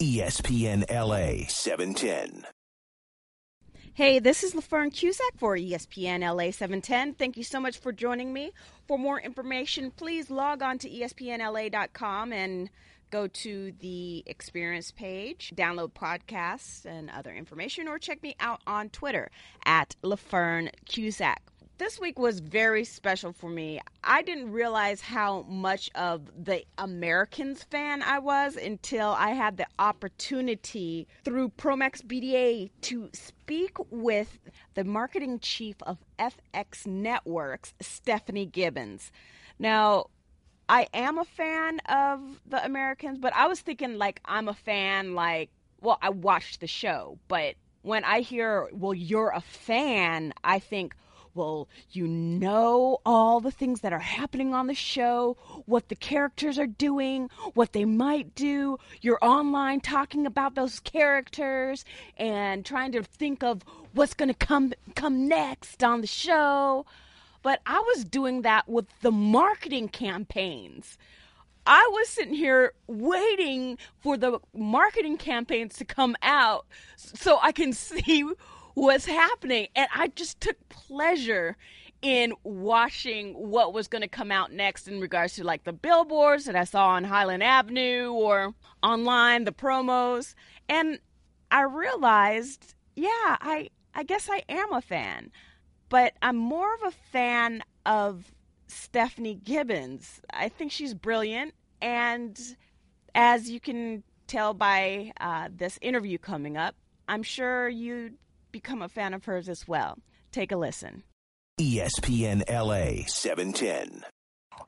ESPN LA 710. Hey, this is LaFern Cusack for ESPN LA 710. Thank you so much for joining me. For more information, please log on to espnla.com and go to the experience page, download podcasts and other information, or check me out on Twitter at LaFern Cusack this week was very special for me. I didn't realize how much of the Americans fan I was until I had the opportunity through Promax BDA to speak with the marketing chief of FX Networks, Stephanie Gibbons. Now, I am a fan of the Americans, but I was thinking like I'm a fan like well, I watched the show, but when I hear well you're a fan, I think well, you know all the things that are happening on the show, what the characters are doing, what they might do. You're online talking about those characters and trying to think of what's going to come come next on the show. But I was doing that with the marketing campaigns. I was sitting here waiting for the marketing campaigns to come out so I can see was happening. And I just took pleasure in watching what was going to come out next in regards to like the billboards that I saw on Highland Avenue or online, the promos. And I realized, yeah, I, I guess I am a fan, but I'm more of a fan of Stephanie Gibbons. I think she's brilliant. And as you can tell by uh, this interview coming up, I'm sure you become a fan of hers as well. Take a listen. ESPN LA 710.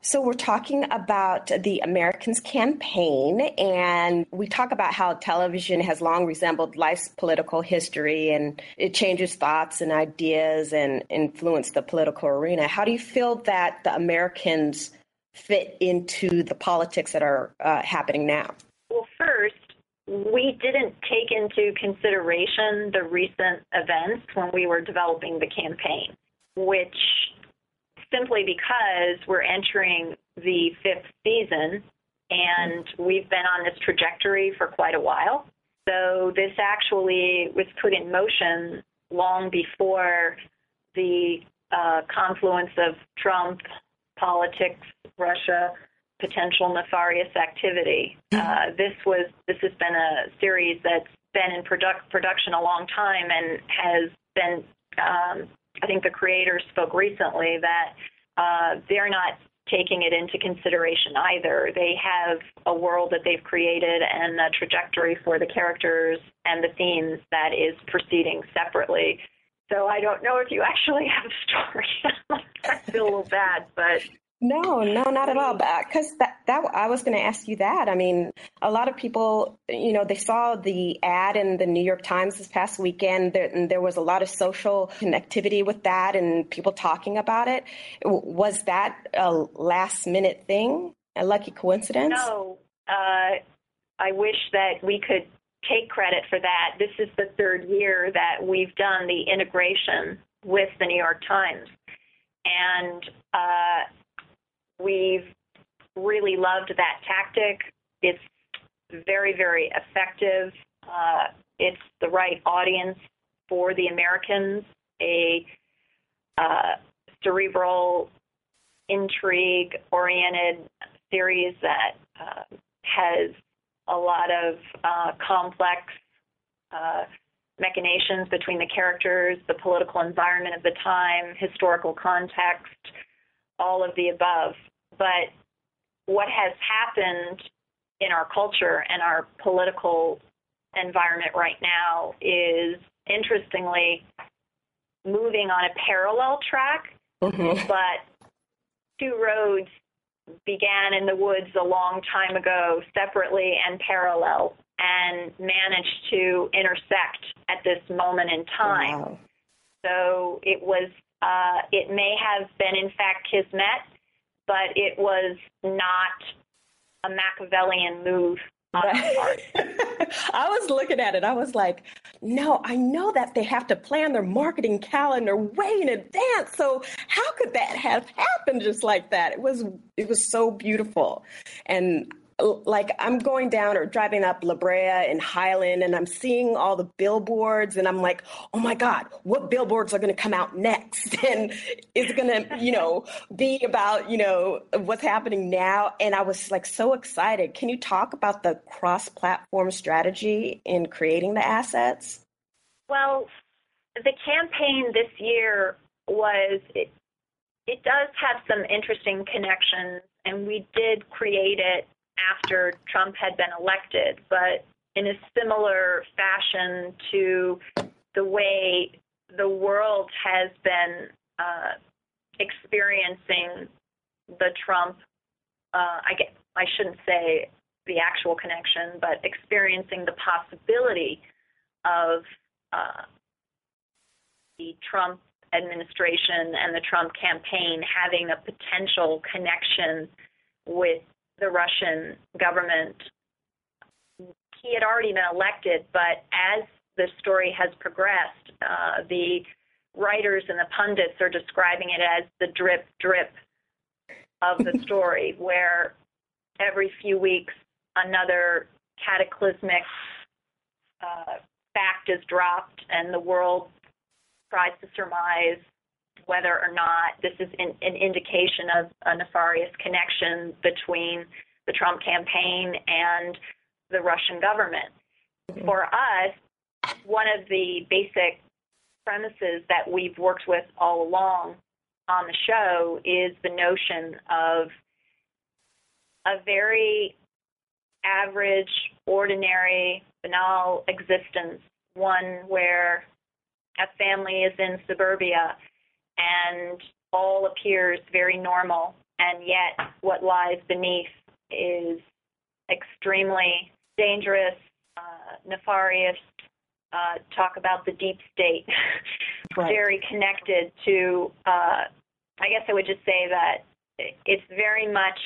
So, we're talking about the Americans campaign, and we talk about how television has long resembled life's political history and it changes thoughts and ideas and influence the political arena. How do you feel that the Americans fit into the politics that are uh, happening now? Well, first, we didn't take into consideration the recent events when we were developing the campaign, which simply because we're entering the fifth season and we've been on this trajectory for quite a while. So this actually was put in motion long before the uh, confluence of Trump, politics, Russia, potential nefarious activity. Mm-hmm. Uh, this was this has been a series that's been in product, production a long time and has been. Um, I think the creators spoke recently that uh, they're not taking it into consideration either. They have a world that they've created and a trajectory for the characters and the themes that is proceeding separately. So I don't know if you actually have a story. I feel a little bad, but no, no, not at all. Because that, that I was going to ask you that. I mean, a lot of people, you know, they saw the ad in the New York Times this past weekend, there, and there was a lot of social connectivity with that, and people talking about it. Was that a last minute thing? A lucky coincidence? No. Uh, I wish that we could take credit for that. This is the third year that we've done the integration with the New York Times. And uh, We've really loved that tactic. It's very, very effective. Uh, it's the right audience for the Americans. A uh, cerebral, intrigue oriented series that uh, has a lot of uh, complex uh, machinations between the characters, the political environment of the time, historical context, all of the above. But what has happened in our culture and our political environment right now is interestingly moving on a parallel track, mm-hmm. but two roads began in the woods a long time ago separately and parallel and managed to intersect at this moment in time. Wow. So it was uh, it may have been in fact kismet but it was not a Machiavellian move I was looking at it. I was like, no, I know that they have to plan their marketing calendar way in advance. So how could that have happened just like that? It was it was so beautiful. And like I'm going down or driving up La Brea and Highland and I'm seeing all the billboards and I'm like, oh my God, what billboards are going to come out next? And it's going to, you know, be about, you know, what's happening now. And I was like so excited. Can you talk about the cross platform strategy in creating the assets? Well, the campaign this year was, it, it does have some interesting connections and we did create it after Trump had been elected, but in a similar fashion to the way the world has been uh, experiencing the Trump. Uh, I get, I shouldn't say the actual connection, but experiencing the possibility of uh, the Trump administration and the Trump campaign having a potential connection with the Russian government. He had already been elected, but as the story has progressed, uh, the writers and the pundits are describing it as the drip drip of the story, where every few weeks another cataclysmic uh, fact is dropped, and the world tries to surmise whether or not this is in, an indication of a nefarious connection between the Trump campaign and the Russian government. Mm-hmm. For us, one of the basic premises that we've worked with all along on the show is the notion of a very average, ordinary, banal existence, one where a family is in suburbia and all appears very normal, and yet what lies beneath is extremely dangerous, uh, nefarious. Uh, talk about the deep state, right. very connected to. Uh, I guess I would just say that it's very much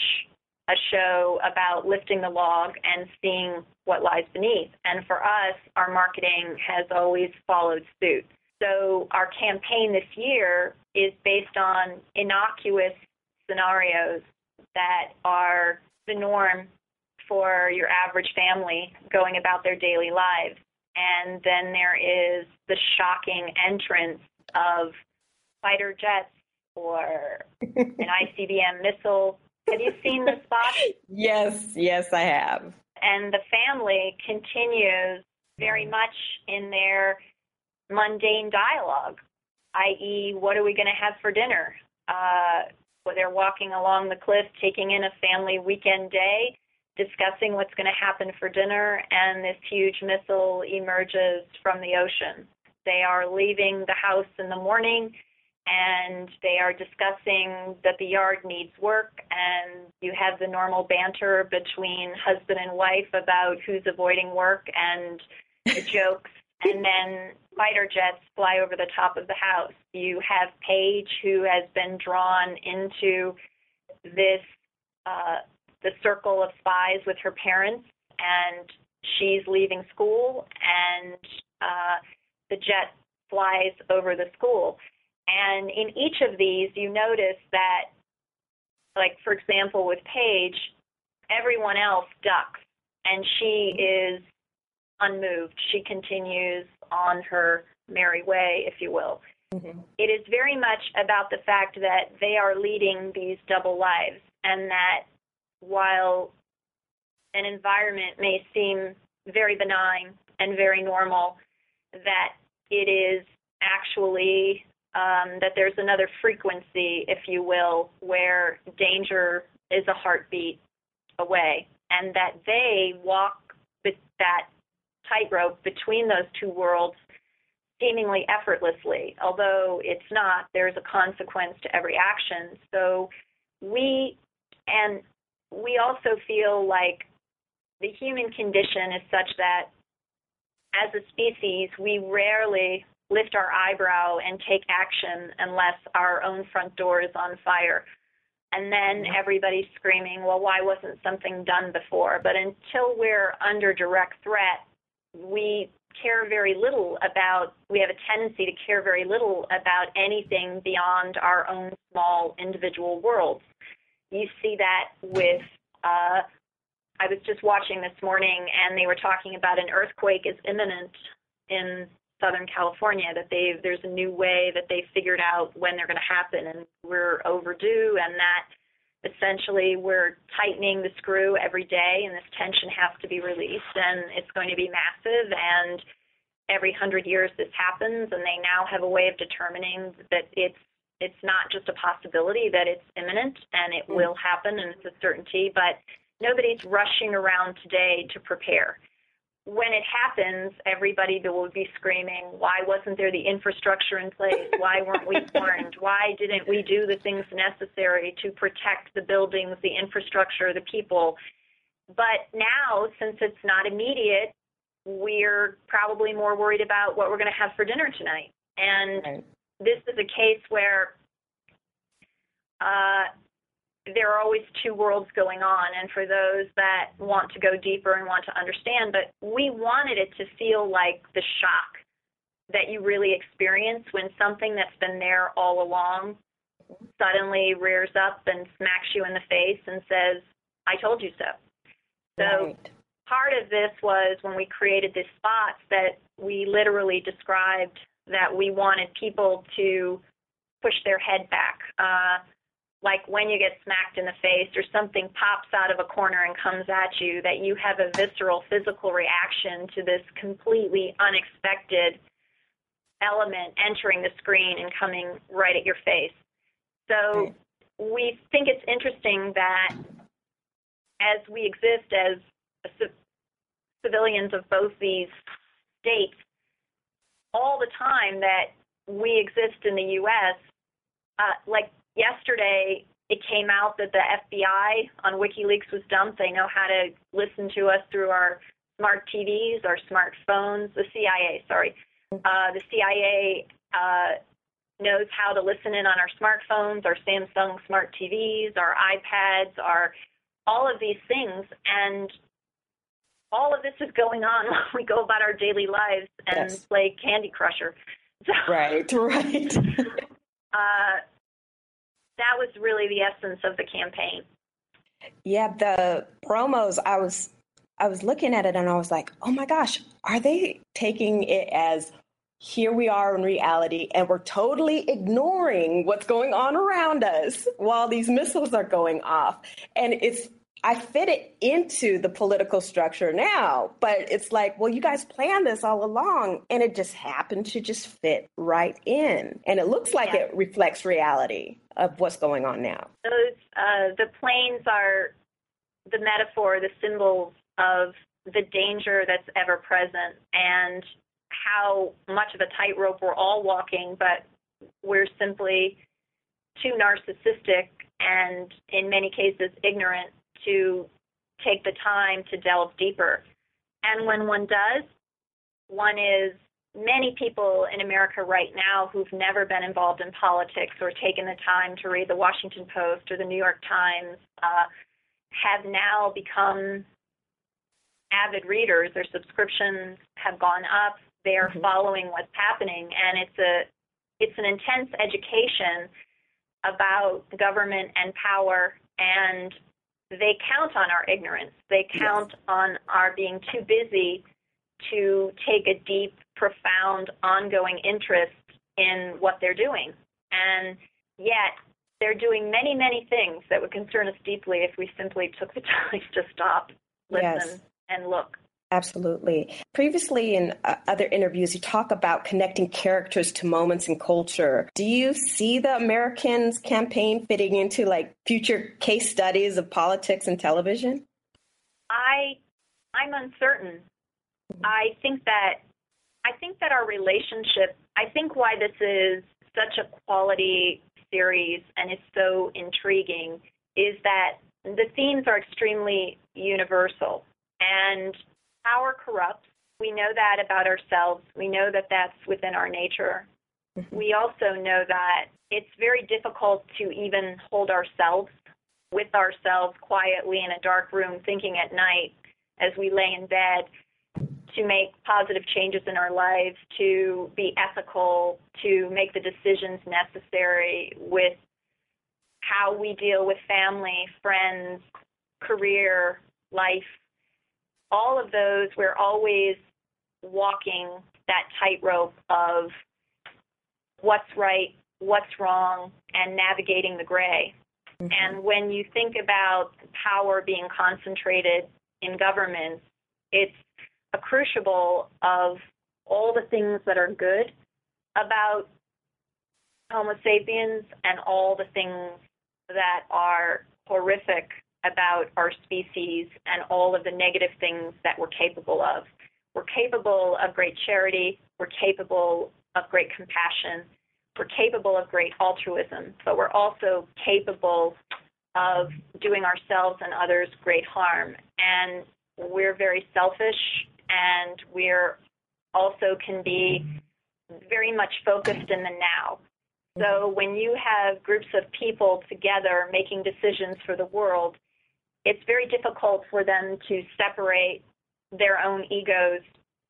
a show about lifting the log and seeing what lies beneath. And for us, our marketing has always followed suit. So our campaign this year is based on innocuous scenarios that are the norm for your average family going about their daily lives. And then there is the shocking entrance of fighter jets or an ICBM missile. Have you seen the spot? Yes, yes, I have. And the family continues very much in their mundane dialogue, i.e., what are we going to have for dinner? Uh, they're walking along the cliff, taking in a family weekend day, discussing what's going to happen for dinner, and this huge missile emerges from the ocean. They are leaving the house in the morning and they are discussing that the yard needs work and you have the normal banter between husband and wife about who's avoiding work and the jokes and then fighter jets fly over the top of the house. You have Paige, who has been drawn into this uh, the circle of spies with her parents, and she's leaving school, and uh, the jet flies over the school. And in each of these, you notice that, like for example, with Paige, everyone else ducks, and she is unmoved. She continues on her merry way, if you will. Mm-hmm. It is very much about the fact that they are leading these double lives, and that while an environment may seem very benign and very normal, that it is actually um, that there's another frequency, if you will, where danger is a heartbeat away, and that they walk with that tightrope between those two worlds seemingly effortlessly. Although it's not, there's a consequence to every action. So we and we also feel like the human condition is such that as a species, we rarely lift our eyebrow and take action unless our own front door is on fire. And then everybody's screaming, well, why wasn't something done before? But until we're under direct threat, we care very little about, we have a tendency to care very little about anything beyond our own small individual worlds. You see that with, uh, I was just watching this morning, and they were talking about an earthquake is imminent in Southern California. That they there's a new way that they figured out when they're going to happen, and we're overdue, and that essentially we're tightening the screw every day, and this tension has to be released, and it's going to be massive, and every hundred years this happens, and they now have a way of determining that it's it's not just a possibility that it's imminent and it mm. will happen and it's a certainty, but nobody's rushing around today to prepare. When it happens, everybody will be screaming, why wasn't there the infrastructure in place? Why weren't we warned? Why didn't we do the things necessary to protect the buildings, the infrastructure, the people? But now, since it's not immediate, we're probably more worried about what we're going to have for dinner tonight. And right. this is a case where uh, there are always two worlds going on, and for those that want to go deeper and want to understand, but we wanted it to feel like the shock that you really experience when something that's been there all along suddenly rears up and smacks you in the face and says, I told you so. So right. part of this was when we created this spots that we literally described that we wanted people to push their head back. Uh, like when you get smacked in the face or something pops out of a corner and comes at you, that you have a visceral physical reaction to this completely unexpected element entering the screen and coming right at your face. So we think it's interesting that as we exist as civilians of both these states, all the time that we exist in the U.S., uh, like yesterday it came out that the FBI on WikiLeaks was dumped. They know how to listen to us through our smart TVs, our smartphones. The CIA, sorry, uh, the CIA uh, knows how to listen in on our smartphones, our Samsung smart TVs, our iPads, our all of these things, and all of this is going on while we go about our daily lives and yes. play Candy Crusher. So, right, right. uh, that was really the essence of the campaign. Yeah, the promos, I was I was looking at it and I was like, "Oh my gosh, are they taking it as here we are in reality and we're totally ignoring what's going on around us while these missiles are going off?" And it's I fit it into the political structure now, but it's like, well, you guys planned this all along, and it just happened to just fit right in, and it looks like yeah. it reflects reality of what's going on now. Those uh, the planes are the metaphor, the symbols of the danger that's ever present, and how much of a tightrope we're all walking, but we're simply too narcissistic and, in many cases, ignorant to take the time to delve deeper. And when one does, one is many people in America right now who've never been involved in politics or taken the time to read the Washington Post or the New York Times uh, have now become avid readers. Their subscriptions have gone up. They are mm-hmm. following what's happening, and it's a it's an intense education about government and power and they count on our ignorance. They count yes. on our being too busy to take a deep, profound, ongoing interest in what they're doing. And yet, they're doing many, many things that would concern us deeply if we simply took the time to stop, listen, yes. and look. Absolutely. Previously, in uh, other interviews, you talk about connecting characters to moments in culture. Do you see the Americans campaign fitting into like future case studies of politics and television? I, I'm uncertain. I think that, I think that our relationship. I think why this is such a quality series and is so intriguing is that the themes are extremely universal and power corrupts. We know that about ourselves. We know that that's within our nature. Mm-hmm. We also know that it's very difficult to even hold ourselves with ourselves quietly in a dark room thinking at night as we lay in bed to make positive changes in our lives, to be ethical, to make the decisions necessary with how we deal with family, friends, career, life, all of those, we're always walking that tightrope of what's right, what's wrong, and navigating the gray. Mm-hmm. And when you think about power being concentrated in government, it's a crucible of all the things that are good about Homo sapiens and all the things that are horrific about our species and all of the negative things that we're capable of. We're capable of great charity, we're capable of great compassion, we're capable of great altruism, but we're also capable of doing ourselves and others great harm. And we're very selfish and we're also can be very much focused in the now. So when you have groups of people together making decisions for the world, it's very difficult for them to separate their own egos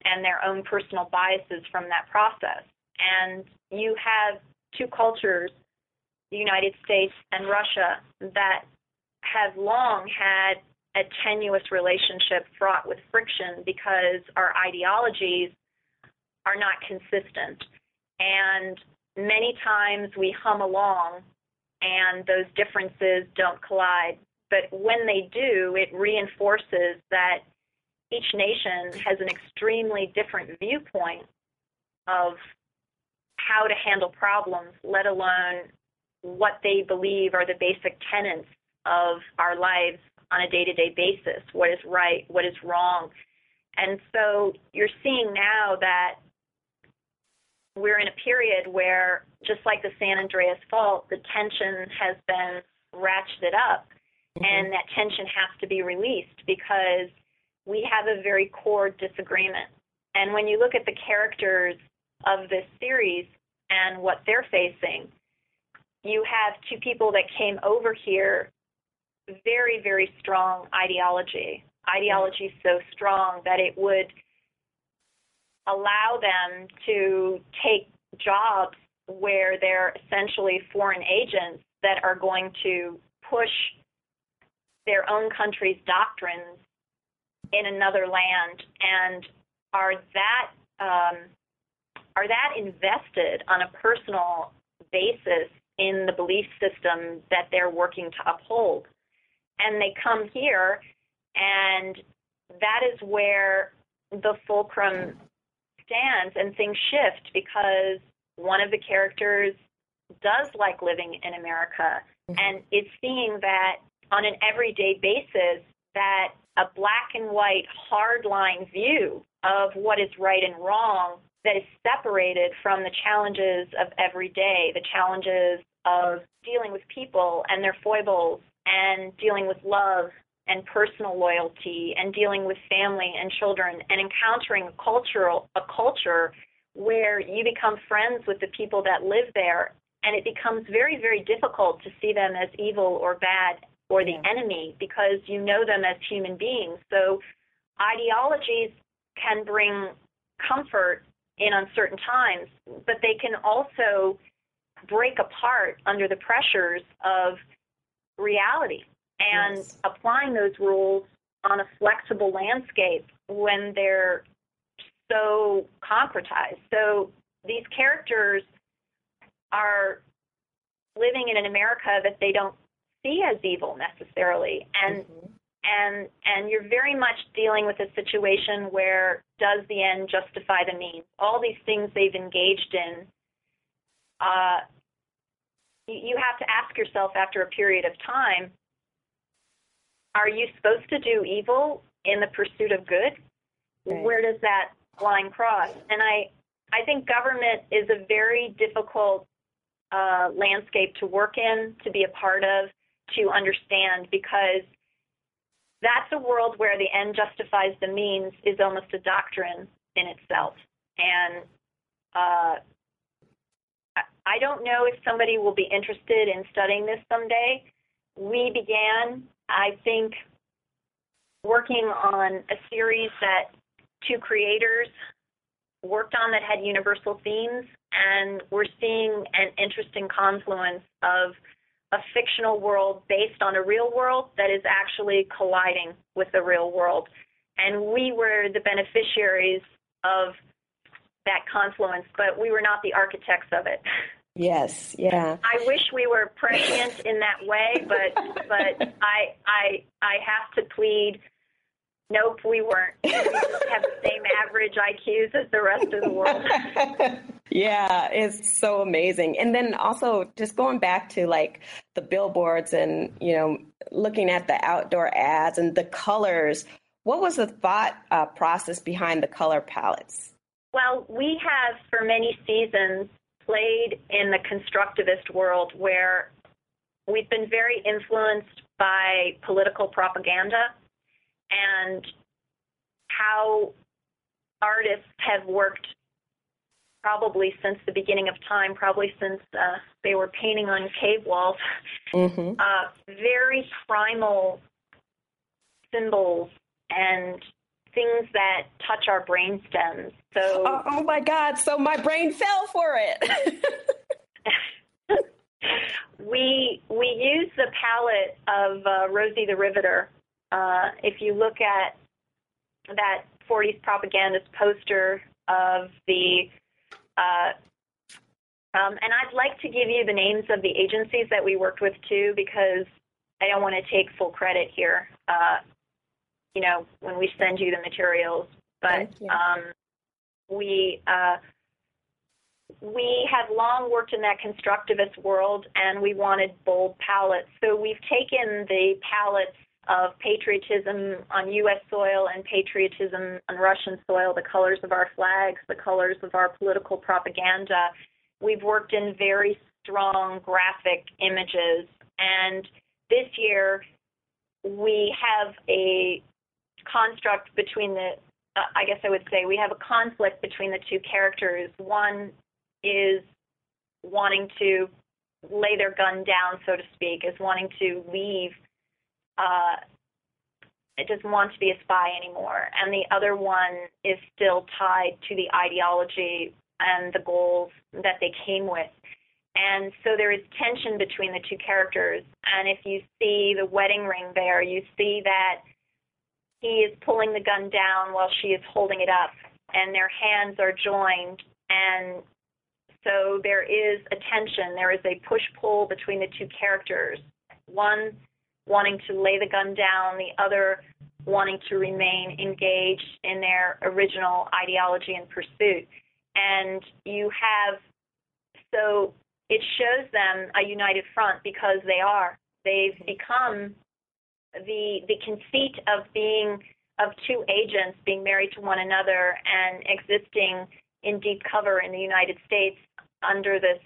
and their own personal biases from that process. And you have two cultures, the United States and Russia, that have long had a tenuous relationship fraught with friction because our ideologies are not consistent. And many times we hum along and those differences don't collide. But when they do, it reinforces that each nation has an extremely different viewpoint of how to handle problems, let alone what they believe are the basic tenets of our lives on a day to day basis what is right, what is wrong. And so you're seeing now that we're in a period where, just like the San Andreas Fault, the tension has been ratcheted up, mm-hmm. and that tension has to be released because we have a very core disagreement. And when you look at the characters of this series and what they're facing, you have two people that came over here very, very strong ideology. Ideology so strong that it would allow them to take jobs where they're essentially foreign agents that are going to push their own country's doctrines in another land and are that um, are that invested on a personal basis in the belief system that they're working to uphold and they come here and that is where the fulcrum stands and things shift because one of the characters does like living in America mm-hmm. and is seeing that on an everyday basis that a black and white hardline view of what is right and wrong that is separated from the challenges of every day, the challenges of dealing with people and their foibles and dealing with love and personal loyalty and dealing with family and children and encountering a cultural a culture where you become friends with the people that live there and it becomes very very difficult to see them as evil or bad or the enemy because you know them as human beings so ideologies can bring comfort in uncertain times but they can also break apart under the pressures of reality and yes. applying those rules on a flexible landscape when they're so concretized. So these characters are living in an America that they don't see as evil necessarily and mm-hmm. and and you're very much dealing with a situation where does the end justify the means all these things they've engaged in uh, you have to ask yourself after a period of time are you supposed to do evil in the pursuit of good? Right. Where does that line cross? And I, I think government is a very difficult uh, landscape to work in, to be a part of, to understand, because that's a world where the end justifies the means is almost a doctrine in itself. And uh, I don't know if somebody will be interested in studying this someday. We began I think working on a series that two creators worked on that had universal themes, and we're seeing an interesting confluence of a fictional world based on a real world that is actually colliding with the real world. And we were the beneficiaries of that confluence, but we were not the architects of it. Yes, yeah. I wish we were prescient in that way, but but I I I have to plead Nope, we weren't. We just have the same average IQs as the rest of the world. yeah, it's so amazing. And then also just going back to like the billboards and, you know, looking at the outdoor ads and the colors, what was the thought uh, process behind the color palettes? Well, we have for many seasons played in the constructivist world where we've been very influenced by political propaganda and how artists have worked probably since the beginning of time, probably since uh, they were painting on cave walls, mm-hmm. uh, very primal symbols and things that touch our brain stems. So, oh, oh my God! So my brain fell for it. we we use the palette of uh, Rosie the Riveter uh, if you look at that 40s propagandist poster of the, uh, um, and I'd like to give you the names of the agencies that we worked with too, because I don't want to take full credit here. Uh, you know, when we send you the materials, but um, we uh, we have long worked in that constructivist world, and we wanted bold palettes. So we've taken the palettes of patriotism on U.S. soil and patriotism on Russian soil, the colors of our flags, the colors of our political propaganda. We've worked in very strong graphic images. And this year, we have a construct between the, uh, I guess I would say, we have a conflict between the two characters. One is wanting to lay their gun down, so to speak, is wanting to leave uh, it doesn't want to be a spy anymore. And the other one is still tied to the ideology and the goals that they came with. And so there is tension between the two characters. And if you see the wedding ring there, you see that he is pulling the gun down while she is holding it up, and their hands are joined. And so there is a tension, there is a push pull between the two characters. One wanting to lay the gun down, the other wanting to remain engaged in their original ideology and pursuit. And you have, so it shows them a united front because they are. They've become the the conceit of being of two agents being married to one another and existing in deep cover in the United States under this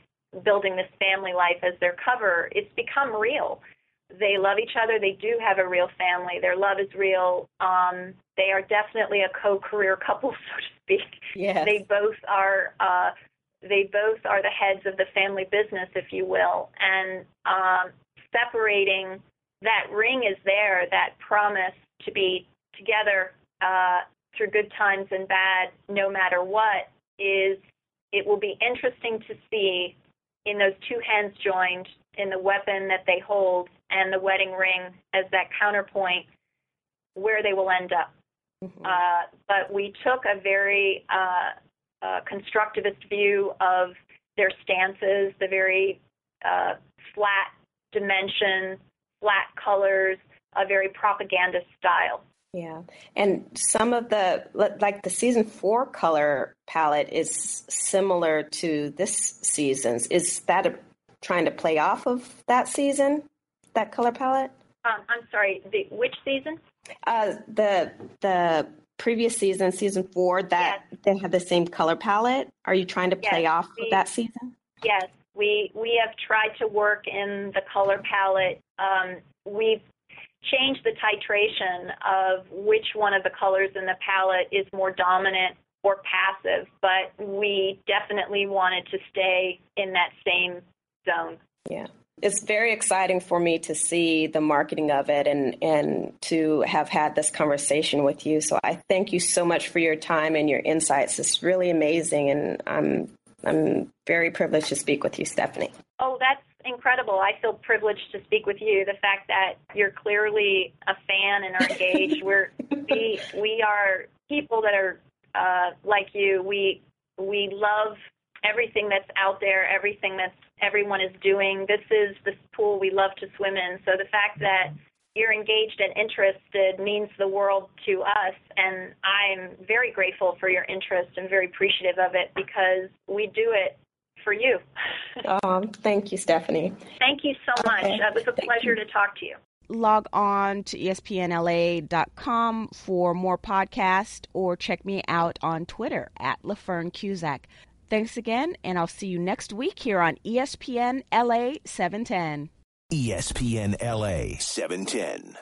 building this family life as their cover, it's become real they love each other. They do have a real family. Their love is real. Um, they are definitely a co-career couple, so to speak. Yes. They both are. Uh, they both are the heads of the family business, if you will, and um, separating that ring is there. That promise to be together uh, through good times and bad, no matter what, is. It will be interesting to see in those two hands joined in the weapon that they hold and the wedding ring as that counterpoint where they will end up. Mm-hmm. Uh, but we took a very uh, uh, constructivist view of their stances, the very uh, flat dimension, flat colors, a very propagandist style. Yeah. And some of the, like the season four color palette is similar to this season's. Is that a, trying to play off of that season? That color palette? Um, I'm sorry, the, which season? Uh, the the previous season, season four, that yes. they have the same color palette. Are you trying to play yes, off we, of that season? Yes, we we have tried to work in the color palette. Um, we've changed the titration of which one of the colors in the palette is more dominant or passive, but we definitely wanted to stay in that same zone. Yeah it's very exciting for me to see the marketing of it and and to have had this conversation with you. So I thank you so much for your time and your insights. It's really amazing, and I'm I'm very privileged to speak with you, Stephanie. Oh, that's incredible. I feel privileged to speak with you. The fact that you're clearly a fan and are engaged. We're we we are people that are uh, like you. We we love everything that's out there, everything that's everyone is doing. This is the pool we love to swim in. So the fact that you're engaged and interested means the world to us and I'm very grateful for your interest and very appreciative of it because we do it for you. um, thank you, Stephanie. Thank you so much. Okay. It was a pleasure to talk to you. Log on to espnla.com for more podcasts or check me out on Twitter at LaFern Cusack. Thanks again, and I'll see you next week here on ESPN LA 710. ESPN LA 710.